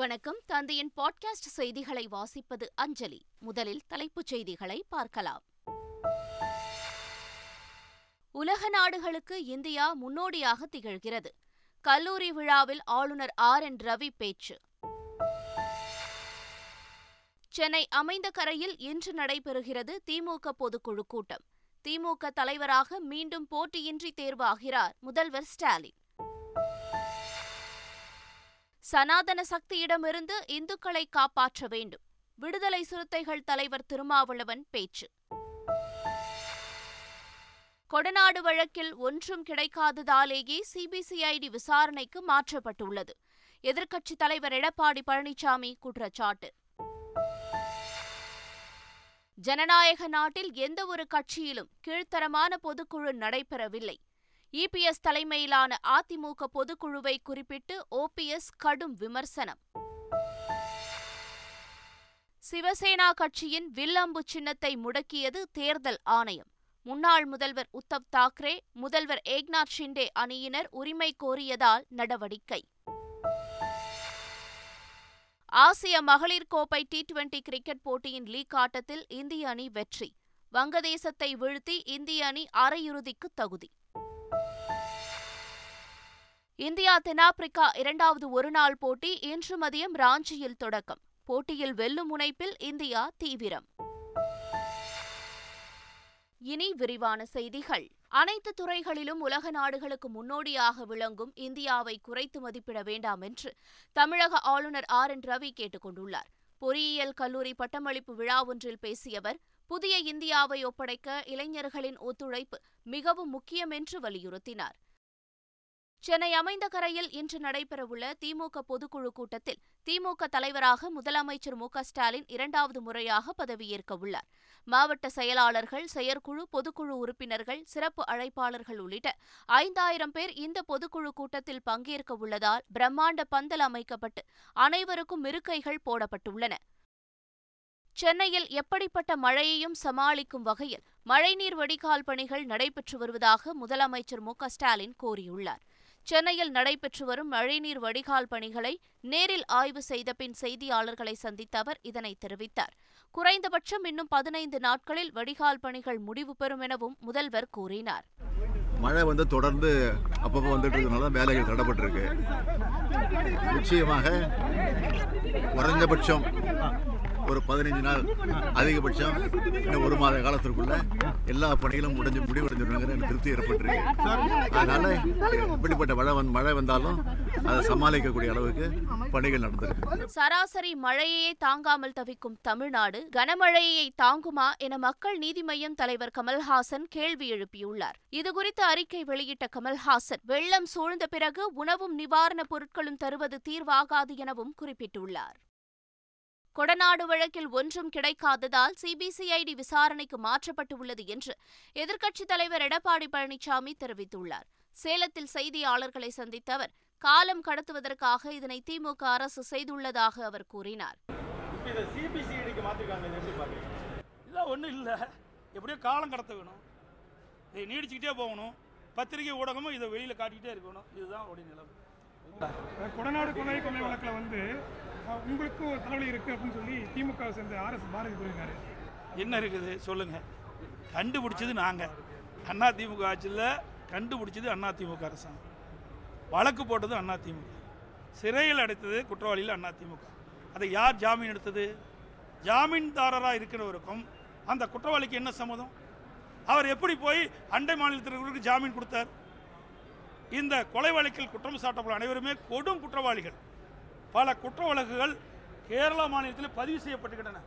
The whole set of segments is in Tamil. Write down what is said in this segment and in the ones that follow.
வணக்கம். தந்தையின் பாட்காஸ்ட் செய்திகளை வாசிப்பது அஞ்சலி. முதலில் தலைப்புச் செய்திகளை பார்க்கலாம். உலக நாடுகளுக்கு இந்தியா முன்னோடியாக திகழ்கிறது. கல்லூரி விழாவில் ஆளுநர் ஆர். என். ரவி பேச்சு. சென்னை அமைந்த கரையில் இன்று நடைபெறுகிறது திமுக பொதுக்குழு கூட்டம். திமுக தலைவராக மீண்டும் போட்டியின்றி தேர்வாகிறார் முதல்வர் ஸ்டாலின். சனாதன சக்தியிடமிருந்து இந்துக்களை காப்பாற்ற வேண்டும். விடுதலை சிறுத்தைகள் தலைவர் திருமாவளவன் பேச்சு. கொடநாடு வழக்கில் ஒன்றும் கிடைக்காததாலேயே சிபிசிஐடி விசாரணைக்கு மாற்றப்பட்டுள்ளது. எதிர்க்கட்சித் தலைவர் எடப்பாடி பழனிசாமி குற்றச்சாட்டு. ஜனநாயக நாட்டில் எந்தவொரு கட்சியிலும் கீழ்த்தரமான பொதுக்குழு நடைபெறவில்லை. இபிஎஸ் தலைமையிலான அதிமுக பொதுக்குழுவை குறிப்பிட்டு ஓபிஎஸ் கடும் விமர்சனம். சிவசேனா கட்சியின் வில்லம்பு சின்னத்தை முடக்கியது தேர்தல் ஆணையம். முன்னாள் முதல்வர் உத்தவ் தாக்கரே முதல்வர் ஏக்நாத் ஷிண்டே அணியினர் உரிமை கோரியதால் நடவடிக்கை. ஆசிய மகளிர் கோப்பை டி டுவெண்டி கிரிக்கெட் போட்டியின் லீக் ஆட்டத்தில் இந்திய அணி வெற்றி. வங்கதேசத்தை வீழ்த்தி இந்திய அணி அரையிறுதிக்கு தகுதி. இந்தியா தென்னாப்பிரிக்கா இரண்டாவது ஒருநாள் போட்டி இன்று மதியம் ராஞ்சியில் தொடக்கம். போட்டியில் வெல்லும் முனைப்பில் இந்தியா தீவிரம். இனி விரிவான செய்திகள். அனைத்து துறைகளிலும் உலக நாடுகளுக்கு முன்னோடியாக விளங்கும் இந்தியாவை குறைத்து மதிப்பிட வேண்டாம் என்று தமிழக ஆளுநர் ஆர். என். ரவி கேட்டுக் கொண்டுள்ளார். பொறியியல் கல்லூரி பட்டமளிப்பு விழா ஒன்றில் பேசிய அவர் புதிய இந்தியாவை ஒப்படைக்க இளைஞர்களின் ஒத்துழைப்பு மிகவும் முக்கியம் என்று வலியுறுத்தினார். சென்னை அமைந்த கரையில் இன்று நடைபெறவுள்ள திமுக பொதுக்குழு கூட்டத்தில் திமுக தலைவராக முதலமைச்சர் மு ஸ்டாலின் இரண்டாவது முறையாக பதவியேற்க உள்ளார். மாவட்ட செயலாளர்கள் செயற்குழு பொதுக்குழு உறுப்பினர்கள் சிறப்பு அழைப்பாளர்கள் உள்ளிட்ட ஐந்தாயிரம் பேர் இந்த பொதுக்குழு கூட்டத்தில் பங்கேற்க உள்ளதால் பிரம்மாண்ட பந்தல் அமைக்கப்பட்டு அனைவருக்கும் இருக்கைகள் போடப்பட்டுள்ளன. சென்னையில் எப்படிப்பட்ட மழையையும் சமாளிக்கும் வகையில் மழைநீர் வடிகால் பணிகள் நடைபெற்று வருவதாக முதலமைச்சர் மு ஸ்டாலின் கூறியுள்ளார். சென்னையில் நடைபெற்று வரும் மழைநீர் வடிகால் பணிகளை நேரில் ஆய்வு செய்த பின் செய்தியாளர்களை சந்தித்த அவர் இதனை தெரிவித்தார். குறைந்தபட்சம் இன்னும் பதினைந்து நாட்களில் வடிகால் பணிகள் முடிவு பெறும் எனவும் முதல்வர் கூறினார். மழை வந்து தொடர்ந்து அப்பப்போ வந்துட்டு இருக்கிறதுனால வேலைகள் தடப்பட்டிருக்கு. நிச்சயமாக குறைந்தபட்சம் ஒரு பதினைஞ்சு நாள் அதிகபட்சம் இன்னும் ஒரு மாத காலத்திற்குள்ள எல்லா பணிகளும் முடிஞ்சு முடிவடைஞ்சிருங்கிற திருப்தி ஏற்பட்டிருக்கு. அதனால இப்படிப்பட்ட மழை வந் மழை வந்தாலும் அதை சமாளிக்கக்கூடிய அளவுக்கு பணிகள் நடந்திருக்கு. சராசரி மழையே தாங்காமல் தவிக்கும் தமிழ்நாடு கனமழையை தாங்குமா என மக்கள் நீதி மையம் தலைவர் கமல்ஹாசன் கேள்வி எழுப்பியுள்ளார். இதுகுறித்து அறிக்கை வெளியிட்ட கமல்ஹாசன் வெள்ளம் சூழ்ந்த பிறகு உணவும் நிவாரணப் பொருட்களும் தருவது தீர்வாகாது எனவும் குறிப்பிட்டுள்ளார். கொடநாடு வழக்கில் ஒன்றும் கிடைக்காததால் சிபிசிஐடி விசாரணைக்கு மாற்றப்பட்டுள்ளது என்று எதிர்க்கட்சித் தலைவர் எடப்பாடி பழனிசாமி தெரிவித்துள்ளார். சேலத்தில் செய்தியாளர்களை சந்தித்த அவர் காலம் கடத்துவதற்காக இதனை திமுக அரசு செய்துள்ளதாக அவர் கூறினார். ஒன்றும் இல்லை. எப்படியோ காலம் கடத்த வேணும். இதை நீடிச்சுக்கிட்டே போகணும். பத்திரிகை ஊடகமும் இதை வெளியில் காட்டிக்கிட்டே இருக்கணும். இதுதான் உடைய நிலைமை. கொடநாடு கொலை கொள்ளை வழக்கில் வந்து உங்களுக்கும் ஒரு தலைவலி இருக்குது அப்படின்னு சொல்லி திமுக சேர்ந்த ஆர்எஸ் பாரதி கூறியிருக்காரு என்ன இருக்குது? சொல்லுங்கள் கண்டுபிடிச்சது நாங்கள் அண்ணா திமுக ஆட்சியில் கண்டுபிடிச்சது அண்ணா திமுக அரசாங்கம். வழக்கு போட்டது அண்ணா திமுக. சிறையில் அடைத்தது குற்றவாளியில் அண்ணா திமுக. அதை யார் ஜாமீன் எடுத்தது? ஜாமீன்தாரராக இருக்கிறவருக்கும் அந்த குற்றவாளிக்கு என்ன சம்மதம்? அவர் எப்படி போய் அண்டை மாநிலத்திற்கு ஜாமீன் கொடுத்தார்? இந்த கொலை வழக்கில் குற்றம் சாட்டப்படும் அனைவருமே கொடும் குற்றவாளிகள். பல குற்ற வழக்குகள் கேரளா மாநிலத்தில் பதிவு செய்யப்பட்டுகின்றன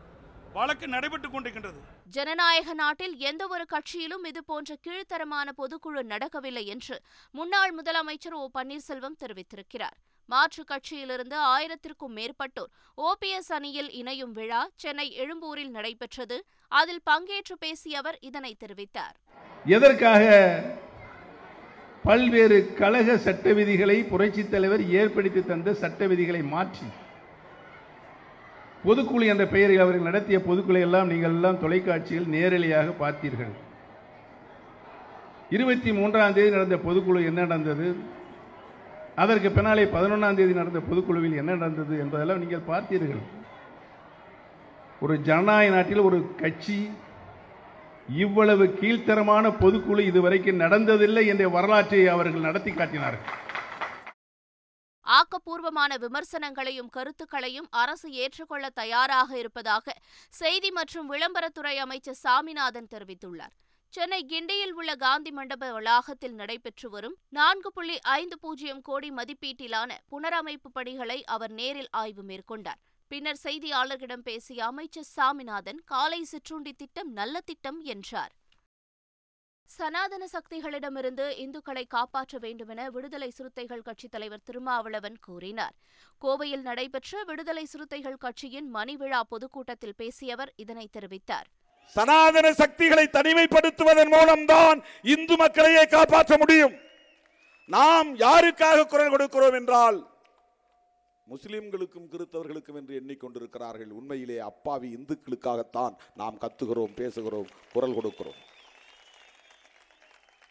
வழக்கு நடைபெற்றுக் கொண்டிருக்கின்றது. ஜனநாயக நாட்டில் எந்த ஒரு கட்சியிலும் இதுபோன்ற கீழ்த்தரமான பொதுக்குழு நடக்கவில்லை என்று முன்னாள் முதலமைச்சர் ஓ பன்னீர்செல்வம் தெரிவித்திருக்கிறார். மாற்றுக் கட்சியிலிருந்து ஆயிரத்திற்கும் மேற்பட்டோர் ஓபிஎஸ் அணியில் இணையும் விழா சென்னை எழும்பூரில் நடைபெற்றது. அதில் பங்கேற்று பேசிய அவர் இதனை தெரிவித்தார். எதற்காக பல்வேறு கழக சட்ட விதிகளை புரட்சித் தலைவர் ஏற்படுத்தி தந்த சட்ட விதிகளை மாற்றி. பொதுக்குழு என்ற பெயரில் அவர்கள் நடத்திய பொதுக்குழு எல்லாம் நீங்கள் எல்லாம் தொலைக்காட்சியில் நேரடியாக பார்த்தீர்கள். இருபத்தி மூன்றாம் தேதி நடந்த பொதுக்குழு என்ன நடந்தது? அதற்கு பின்னாலே பதினொன்றாம் தேதி நடந்த பொதுக்குழுவில் என்ன நடந்தது என்பதெல்லாம் நீங்கள் பார்த்தீர்கள். ஒரு ஜனநாயக நாட்டில் ஒரு கட்சி இவ்வளவு கீழ்த்தரமான பொதுக்குழு இதுவரைக்கும் நடந்ததில்லை என்ற வரலாற்றை அவர்கள் நடத்தி காட்டினார்கள். ஆக்கப்பூர்வமான விமர்சனங்களையும் கருத்துக்களையும் அரசு ஏற்றுக்கொள்ள தயாராக இருப்பதாக செய்தி மற்றும் விளம்பரத்துறை அமைச்சர் சாமிநாதன் தெரிவித்துள்ளார். சென்னை கிண்டியில் உள்ள காந்தி மண்டப வளாகத்தில் நடைபெற்று வரும் நான்கு புள்ளி ஐந்து பூஜ்ஜியம் கோடி மதிப்பீட்டிலான புனரமைப்பு பணிகளை அவர் நேரில் ஆய்வு மேற்கொண்டார். பின்னர் செய்தியாளர்களிடம் பேசிய அமைச்சர் சாமிநாதன் காலை சிற்றுண்டி திட்டம் நல்ல திட்டம் என்றார். சனாதன சக்திகளிடமிருந்து இந்துக்களை காப்பாற்ற வேண்டுமென விடுதலை சிறுத்தைகள் கட்சித் தலைவர் திருமாவளவன் கூறினார். கோவையில் நடைபெற்ற விடுதலை சிறுத்தைகள் கட்சியின் மணிவிழா பொதுக்கூட்டத்தில் பேசியவர் இதனை தெரிவித்தார். சனாதன சக்திகளை தனிமைப்படுத்துவதன் மூலம்தான் இந்து மக்களையே காப்பாற்ற முடியும். நாம் யாருக்காக குரல் கொடுக்கிறோம் என்றால் முஸ்லிம்களுக்கும் கிறித்தவர்களுக்கும் என்று எண்ணிக்கொண்டிருக்கிறார்கள். உண்மையிலே அப்பாவி இந்துக்களுக்காகத்தான் நாம் கத்துகிறோம் பேசுகிறோம் குரல் கொடுக்கிறோம்.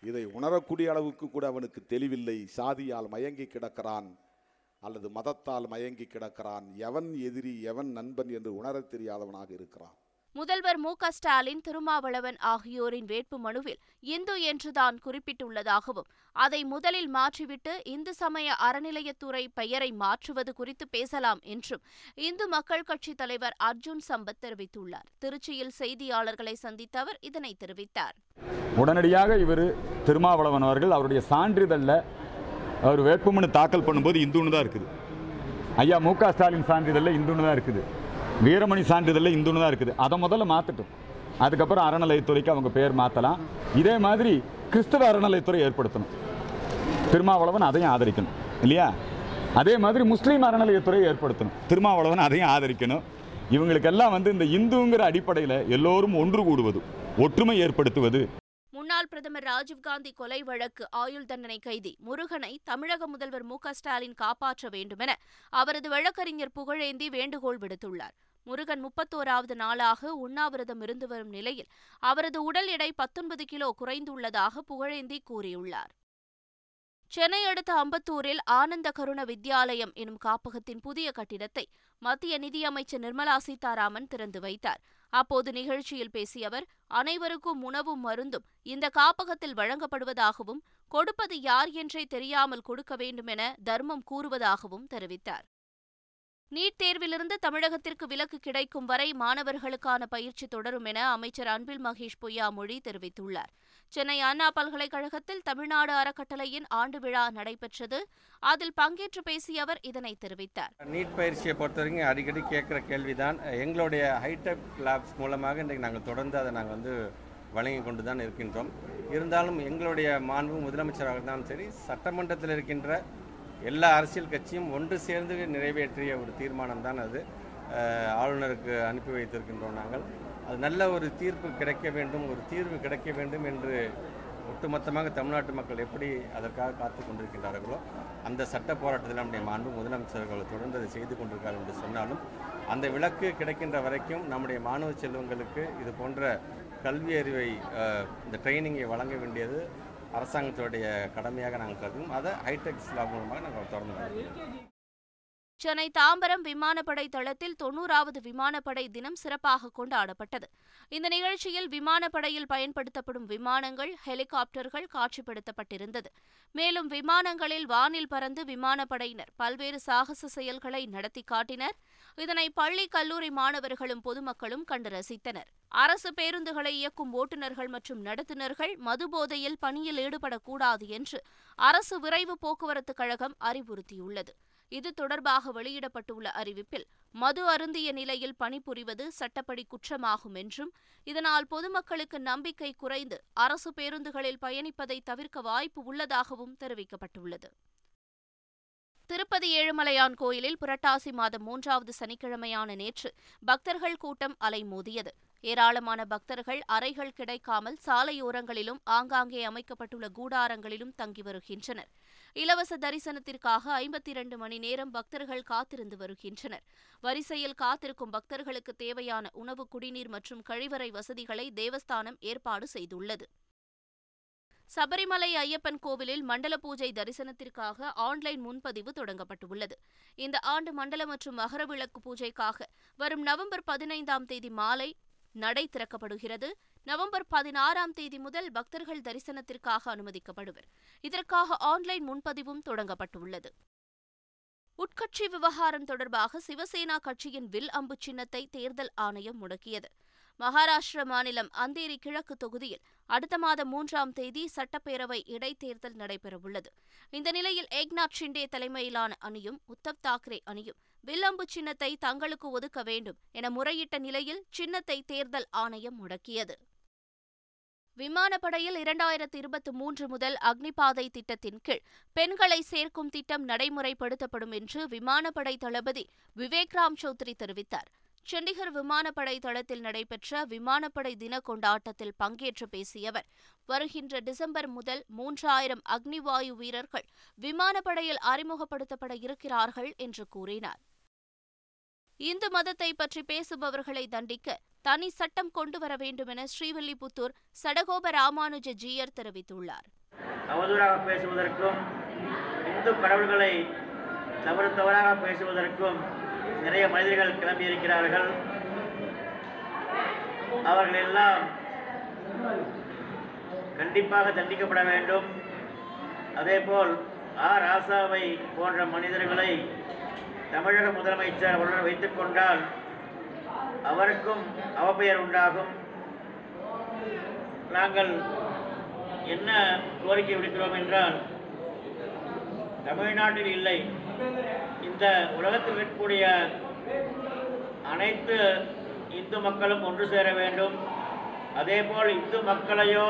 இதை உணரக்கூடிய அளவுக்கு கூட அவனுக்கு தெளிவில்லை. சாதியால் மயங்கி கிடக்கிறான் அல்லது மதத்தால் மயங்கி கிடக்கிறான். எவன் எதிரி எவன் நண்பன் என்று உணரத் தெரியாதவனாக இருக்கிறான். முதல்வர் மு க ஸ்டாலின் திருமாவளவன் ஆகியோரின் வேட்பு மனுவில் இந்து என்றுதான் குறிப்பிட்டுள்ளதாகவும் அதை முதலில் மாற்றிவிட்டு இந்து சமய அறநிலையத்துறை பெயரை மாற்றுவது குறித்து பேசலாம் என்றும் இந்து மக்கள் கட்சித் தலைவர் அர்ஜுன் சம்பத் தெரிவித்துள்ளார். திருச்சியில் செய்தியாளர்களை சந்தித்த அவர் இதனை தெரிவித்தார். உடனடியாக இவர் திருமாவளவன் அவர்கள் அவருடைய சான்றிதழில் அவர் வேட்புமனு தாக்கல் பண்ணும்போது இந்துன்னு தான் இருக்குது. ஐயா மு க ஸ்டாலின் சான்றிதழில் இந்துன்னு தான் இருக்குது. வீரமணி சான்றிதழில் இந்துன்னு தான் இருக்குது. அதை முதல்ல மாற்றட்டும் அதுக்கப்புறம் அறநிலையத்துறைக்கு அவங்க பேர் மாற்றலாம் இதே மாதிரி கிறிஸ்தவ அறநிலையத்துறை ஏற்படுத்தணும். திருமாவளவன் அதையும் ஆதரிக்கணும். இல்லையா? அதே மாதிரி முஸ்லீம் அறநிலையத்துறை ஏற்படுத்தணும். திருமாவளவன் அதையும் ஆதரிக்கணும். இவங்களுக்கெல்லாம் வந்து இந்த இந்துங்கிற அடிப்படையில் எல்லோரும் ஒன்று கூடுவது ஒற்றுமை ஏற்படுத்துவது. முன்னாள் பிரதமர் ராஜீவ்காந்தி கொலை வழக்கு ஆயுள் தண்டனை கைதி முருகனை தமிழக முதல்வர் மு க ஸ்டாலின் காப்பாற்ற வேண்டுமென அவரது வழக்கறிஞர் புகழேந்தி வேண்டுகோள் விடுத்துள்ளார். முருகன் முப்பத்தோராவது நாளாக உண்ணாவிரதம் இருந்து வரும் நிலையில் அவரது உடல் எடை பத்தொன்பது கிலோ குறைந்துள்ளதாக புகழேந்தி கூறியுள்ளார். சென்னை அடுத்த அம்பத்தூரில் ஆனந்த கருண வித்யாலயம் எனும் காப்பகத்தின் புதிய கட்டிடத்தை மத்திய நிதியமைச்சர் நிர்மலா சீதாராமன் திறந்து வைத்தார். அப்போது நிகழ்ச்சியில் பேசிய அவர் அனைவருக்கும் உணவும் மருந்தும் இந்த காப்பகத்தில் வழங்கப்படுவதாகவும் கொடுப்பது யார் என்றே தெரியாமல் கொடுக்க வேண்டுமென தர்மம் கூறுவதாகவும் தெரிவித்தார். நீட் தேர்விலிருந்து தமிழகத்திற்கு விலக்கு கிடைக்கும் வரை மாணவர்களுக்கான பயிற்சி தொடரும் என அமைச்சர் அன்பில் மகேஷ் பொய்யாமொழி தெரிவித்துள்ளார். சென்னை அண்ணா பல்கலைக்கழகத்தில் தமிழ்நாடு அறக்கட்டளையின் ஆண்டு விழா நடைபெற்றது. அதில் பங்கேற்று பேசிய அவர் இதனை தெரிவித்தார். நீட் பயிற்சியை பொறுத்தவரைக்கும் அடிக்கடி கேட்குற கேள்விதான். எங்களுடைய ஹைடெக் லேப்ஸ் மூலமாக இன்றைக்கு நாங்கள் தொடர்ந்து அதை நாங்கள் வந்து வழங்கி கொண்டு தான் இருக்கின்றோம். இருந்தாலும் எங்களுடைய மாண்பு முதலமைச்சராக இருந்தாலும் சரி சட்டமன்றத்தில் இருக்கின்ற எல்லா அரசியல் கட்சியும் ஒன்று சேர்ந்து நிறைவேற்றிய ஒரு தீர்மானம் தான் அது. ஆளுநருக்கு அனுப்பி வைத்திருக்கின்றோம் நாங்கள். அது நல்ல ஒரு தீர்ப்பு கிடைக்க வேண்டும் ஒரு தீர்வு கிடைக்க வேண்டும் என்று ஒட்டுமொத்தமாக தமிழ்நாட்டு மக்கள் எப்படி அதற்காக காத்து கொண்டிருக்கின்றார்களோ அந்த சட்ட போராட்டத்தில் நம்முடைய மாண்பு முதலமைச்சர்கள் தொடர்ந்து அதை செய்து கொண்டிருக்கார் என்று சொன்னாலும் அந்த விளக்கு கிடைக்கின்ற வரைக்கும் நம்முடைய மாணவ செல்வங்களுக்கு இது போன்ற கல்வி அறிவை இந்த ட்ரைனிங்கை வழங்க வேண்டியது அரசாங்கத்துடைய கடமையாக நாங்கள் கருதும் அதை ஹைடெக் லாப் மூலமாக நாங்கள் தொடர்ந்து சென்னை தாம்பரம் விமானப்படை தளத்தில் தொன்னூறாவது விமானப்படை தினம் சிறப்பாக கொண்டாடப்பட்டது. இந்த நிகழ்ச்சியில் விமானப்படையில் பயன்படுத்தப்படும் விமானங்கள் ஹெலிகாப்டர்கள் காட்சிப்படுத்தப்பட்டிருந்தது. மேலும் விமானங்களில் வானில் பறந்து விமானப்படையினர் பல்வேறு சாகச செயல்களை நடத்தி காட்டினர். இதனை பள்ளி கல்லூரி மாணவர்களும் பொதுமக்களும் கண்டு ரசித்தனர். அரசு பேருந்துகளை இயக்கும் ஓட்டுநர்கள் மற்றும் நடத்துனர்கள் மதுபோதையில் பணியில் ஈடுபடக்கூடாது என்று அரசு விரைவு போக்குவரத்துக் கழகம் அறிவுறுத்தியுள்ளது. இது தொடர்பாக வெளியிடப்பட்டுள்ள அறிவிப்பில் மது அருந்திய நிலையில் பணிபுரிவது சட்டப்படி குற்றமாகும் என்றும் இதனால் பொதுமக்களுக்கு நம்பிக்கை குறைந்து அரசு பேருந்துகளில் பயணிப்பதை தவிர்க்க வாய்ப்பு உள்ளதாகவும் தெரிவிக்கப்பட்டுள்ளது. திருப்பதி ஏழுமலையான் கோயிலில் புரட்டாசி மாதம் மூன்றாவது சனிக்கிழமையான நேற்று பக்தர்கள் கூட்டம் அலைமோதியது ஏராளமான பக்தர்கள் அறைகள் கிடைக்காமல் சாலையோரங்களிலும் ஆங்காங்கே அமைக்கப்பட்டுள்ள கூடாரங்களிலும் தங்கி வருகின்றனர். இலவச தரிசனத்திற்காக ஐம்பத்தி இரண்டு மணி நேரம் பக்தர்கள் காத்திருந்து வருகின்றனர். வரிசையில் காத்திருக்கும் பக்தர்களுக்கு தேவையான உணவு குடிநீர் மற்றும் கழிவறை வசதிகளை தேவஸ்தானம் ஏற்பாடு செய்துள்ளது. சபரிமலை ஐயப்பன் கோவிலில் மண்டல பூஜை தரிசனத்திற்காக ஆன்லைன் முன்பதிவு தொடங்கப்பட்டுள்ளது. இந்த ஆண்டு மண்டல மற்றும் மகர விளக்கு பூஜைக்காக வரும் நவம்பர் பதினைந்தாம் தேதி மாலை நடை திறக்கப்படுகிறது. நவம்பர் பதினாறாம் தேதி முதல் பக்தர்கள் தரிசனத்திற்காக அனுமதிக்கப்படுவர். இதற்காக ஆன்லைன் முன்பதிவும் தொடங்கப்பட்டுள்ளது. உட்கட்சி விவகாரம் தொடர்பாக சிவசேனா கட்சியின் வில் அம்பு சின்னத்தை தேர்தல் ஆணையம் முடக்கியது. மகாராஷ்டிர மாநிலம் அந்தேரி கிழக்கு தொகுதியில் அடுத்த மாதம் மூன்றாம் தேதி சட்டப்பேரவை இடைத்தேர்தல் நடைபெறவுள்ளது. இந்த நிலையில் ஏக்நாத் ஷிண்டே தலைமையிலான அணியும் உத்தவ் தாக்கரே அணியும் வில்லம்பு சின்னத்தை தங்களுக்கு ஒதுக்க வேண்டும் என முறையிட்ட நிலையில் சின்னத்தை தேர்தல் ஆணையம் முடக்கியது. விமானப்படையில் இரண்டாயிரத்து இருபத்தி மூன்று முதல் அக்னிபாதை திட்டத்தின் கீழ் பெண்களை சேர்க்கும் திட்டம் நடைமுறைப்படுத்தப்படும் என்று விமானப்படை தளபதி விவேக் ராம் சௌத்ரி தெரிவித்தார். சண்டிகர் விமானப்படை தளத்தில் நடைபெற்ற விமானப்படை தின கொண்டாட்டத்தில் பங்கேற்று பேசிய அவர் வருகின்ற டிசம்பர் முதல் மூன்றாயிரம் அக்னிவாயு வீரர்கள் விமானப்படையில் அறிமுகப்படுத்தப்பட இருக்கிறார்கள் என்று கூறினார். இந்து மதத்தை பற்றி பேசுபவர்களை தண்டிக்க தனி சட்டம் கொண்டு வர வேண்டும் என ஸ்ரீவில்லிபுத்தூர் சடகோப ராமானுஜ ஜீயர் தெரிவித்துள்ளார். அவதூறாக பேசுவதற்கும் இந்து கடவுள்களை தவறு தவறாக பேசுவதற்கும் நிறைய மனிதர்கள் கிளம்பியிருக்கிறார்கள். அவர்கள் எல்லாம் கண்டிப்பாக தண்டிக்கப்பட வேண்டும். அதேபோல் ஆ. ராசாவை போன்ற மனிதர்களை தமிழக முதலமைச்சர் உடன் வைத்துக் கொண்டால் அவருக்கும் அவப்பெயர் உண்டாகும். நாங்கள் என்ன கோரிக்கை விடுக்கிறோம் என்றால் தமிழ்நாட்டில் இல்லை. இந்த உலகத்தில் இருக்கக்கூடிய அனைத்து இந்து மக்களும் ஒன்று சேர வேண்டும். அதேபோல் இந்து மக்களையோ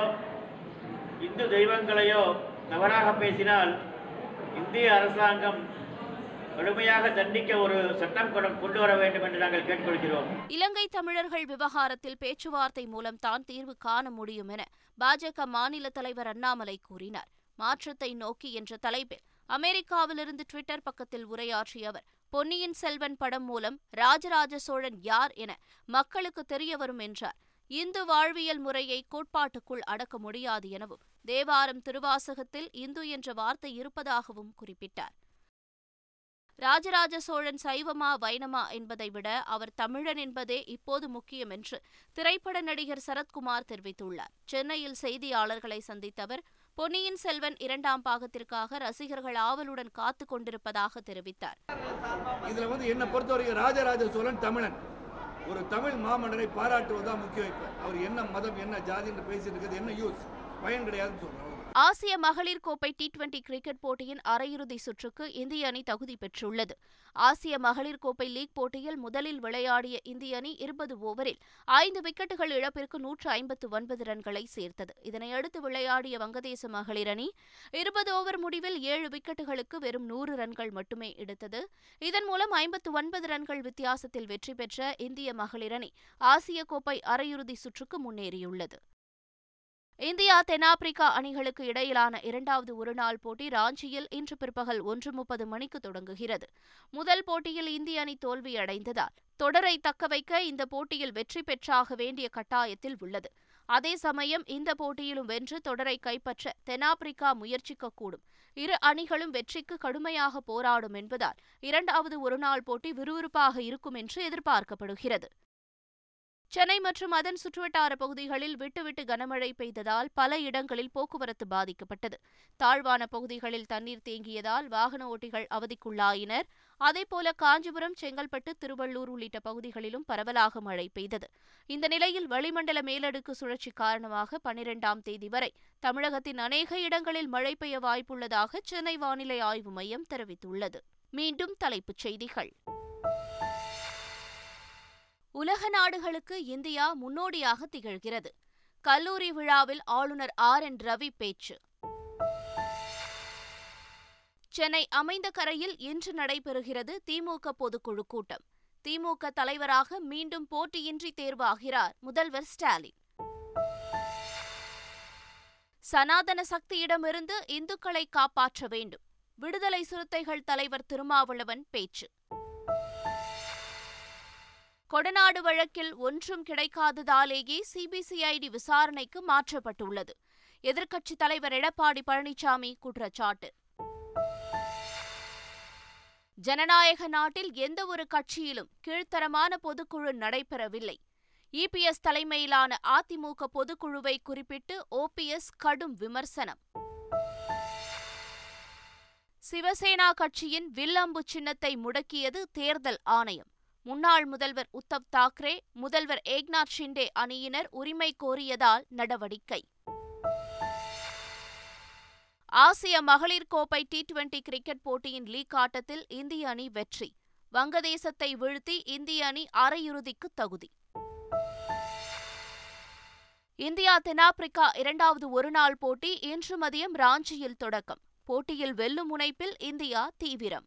இந்து தெய்வங்களையோ தவறாக பேசினால் இந்திய அரசாங்கம் கடுமையாக தண்டிக்க ஒரு சட்டம் கொண்டு- வர வேண்டும் என்று நாங்கள் கேட்டுக்கொள்கிறோம். இலங்கை தமிழர்கள் விவகாரத்தில் பேச்சுவார்த்தை மூலம் தான் தீர்வு காண முடியும் என பாஜக மாநில தலைவர் அண்ணாமலை கூறினார். மாற்றத்தை நோக்கி என்ற தலைப்பில் அமெரிக்காவிலிருந்து ட்விட்டர் பக்கத்தில் உரையாற்றிய அவர் பொன்னியின் செல்வன் படம் மூலம் ராஜராஜ சோழன் யார் என மக்களுக்கு தெரிய வரும் என்றார். இந்து வாழ்வியல் முறையை கோட்பாட்டுக்குள் அடக்க முடியாது எனவும் தேவாரம் திருவாசகத்தில் இந்து என்ற வார்த்தை இருப்பதாகவும் குறிப்பிட்டார். ராஜராஜ சோழன் சைவமா வைணமா என்பதை விட அவர் தமிழன் என்பதே இப்போது முக்கியம் என்று திரைப்பட நடிகர் சரத்குமார் தெரிவித்துள்ளார். சென்னையில் செய்தியாளர்களை சந்தித்த அவர் பொன்னியின் செல்வன் இரண்டாம் பாகத்திற்காக ரசிகர்கள் ஆவலுடன் காத்து கொண்டிருப்பதாக தெரிவித்தார். இதுல வந்து என்ன பொறுத்தவரைக்கும் ராஜராஜ சோழன் தமிழன். ஒரு தமிழ் மாமன்னரை பாராட்டுவதுதான் முக்கியம் அவர் என்ன மதம் என்ன ஜாதின்னு பேசிட்டு இருக்கிறது என்ன யூஸ் பயன் கிடையாதுன்னு சொல்றாங்க ஆசிய மகளிர் கோப்பை டி டுவெண்டி கிரிக்கெட் போட்டியின் அரையிறுதி சுற்றுக்கு இந்திய அணி தகுதி பெற்றுள்ளது. ஆசிய மகளிர் கோப்பை லீக் போட்டியில் முதலில் விளையாடிய இந்திய அணி இருபது ஓவரில் ஐந்து விக்கெட்டுகள் இழப்பிற்கு நூற்று ஐம்பத்து ஒன்பது ரன்களை சேர்த்தது. இதனையடுத்து விளையாடிய வங்கதேச மகளிர் அணி இருபது ஓவர் முடிவில் ஏழு விக்கெட்டுகளுக்கு வெறும் நூறு ரன்கள் மட்டுமே எடுத்தது. இதன் மூலம் ஐம்பத்து ஒன்பது ரன்கள் வித்தியாசத்தில் வெற்றி பெற்ற இந்திய மகளிர் அணி ஆசிய கோப்பை அரையிறுதி சுற்றுக்கு முன்னேறியுள்ளது. இந்தியா தென்னாப்பிரிக்கா அணிகளுக்கு இடையிலான இரண்டாவது ஒருநாள் போட்டி ராஞ்சியில் இன்று பிற்பகல் ஒன்று முப்பது மணிக்கு தொடங்குகிறது. முதல் போட்டியில் இந்திய அணி தோல்வியடைந்ததால் தொடரை தக்கவைக்க இந்த போட்டியில் வெற்றி பெற்றாக வேண்டிய கட்டாயத்தில் உள்ளது. அதே சமயம் இந்த போட்டியிலும் வென்று தொடரை கைப்பற்ற தென்னாப்பிரிக்கா முயற்சிக்கக்கூடும். இரு அணிகளும் வெற்றிக்கு கடுமையாக போராடும் என்பதால் இரண்டாவது ஒருநாள் போட்டி விறுவிறுப்பாக இருக்கும் என்று எதிர்பார்க்கப்படுகிறது. சென்னை மற்றும் அதன் சுற்றுவட்டார பகுதிகளில் விட்டுவிட்டு கனமழை பெய்ததால் பல இடங்களில் போக்குவரத்து பாதிக்கப்பட்டது. தாழ்வான பகுதிகளில் தண்ணீர் தேங்கியதால் வாகன ஓட்டிகள் அவதிக்குள்ளாயினர். அதேபோல காஞ்சிபுரம் செங்கல்பட்டு திருவள்ளூர் உள்ளிட்ட பகுதிகளிலும் பரவலாக மழை பெய்தது. இந்த நிலையில் வளிமண்டல மேலடுக்கு சுழற்சி காரணமாக பனிரெண்டாம் தேதி வரை தமிழகத்தின் அநேக இடங்களில் மழை பெய்ய வாய்ப்புள்ளதாக சென்னை வானிலை ஆய்வு மையம் தெரிவித்துள்ளது. மீண்டும் தலைப்புச் செய்திகள். உலக நாடுகளுக்கு இந்தியா முன்னோடியாக திகழ்கிறது. கல்லூரி விழாவில் ஆளுநர் ஆர். என். ரவி பேச்சு. சென்னை அமைந்த கரையில் இன்று நடைபெறுகிறது திமுக பொதுக்குழு கூட்டம். திமுக தலைவராக மீண்டும் போட்டியின்றி தேர்வாகிறார் முதல்வர் ஸ்டாலின். சனாதன சக்தியிடமிருந்து இந்துக்களை காப்பாற்ற வேண்டும். விடுதலை சிறுத்தைகள் தலைவர் திருமாவளவன் பேச்சு. கொடநாடு வழக்கில் ஒன்றும் கிடைக்காததாலேயே சிபிசிஐடி விசாரணைக்கு மாற்றப்பட்டுள்ளது. எதிர்க்கட்சித் தலைவர் எடப்பாடி பழனிசாமி குற்றச்சாட்டு. ஜனநாயக நாட்டில் எந்தவொரு கட்சியிலும் கீழ்த்தரமான பொதுக்குழு நடைபெறவில்லை. இபிஎஸ் தலைமையிலான அதிமுக பொதுக்குழுவை குறிப்பிட்டு ஓபிஎஸ் கடும் விமர்சனம். சிவசேனா கட்சியின் வில்லம்பு சின்னத்தை முடக்கியது தேர்தல் ஆணையம். முன்னாள் முதல்வர் உத்தவ் தாக்கரே முதல்வர் ஏக்நாத் ஷிண்டே அணியினர் உரிமை கோரியதால் நடவடிக்கை. ஆசிய மகளிர் கோப்பை டி டுவெண்டி கிரிக்கெட் போட்டியின் லீக் ஆட்டத்தில் இந்திய அணி வெற்றி. வங்கதேசத்தை வீழ்த்தி இந்திய அணி அரையிறுதிக்கு தகுதி. இந்தியா தென்னாப்பிரிக்கா இரண்டாவது ஒருநாள் போட்டி இன்று மதியம் ராஞ்சியில் தொடக்கம். போட்டியில் வெல்லும் முனைப்பில் இந்தியா தீவிரம்.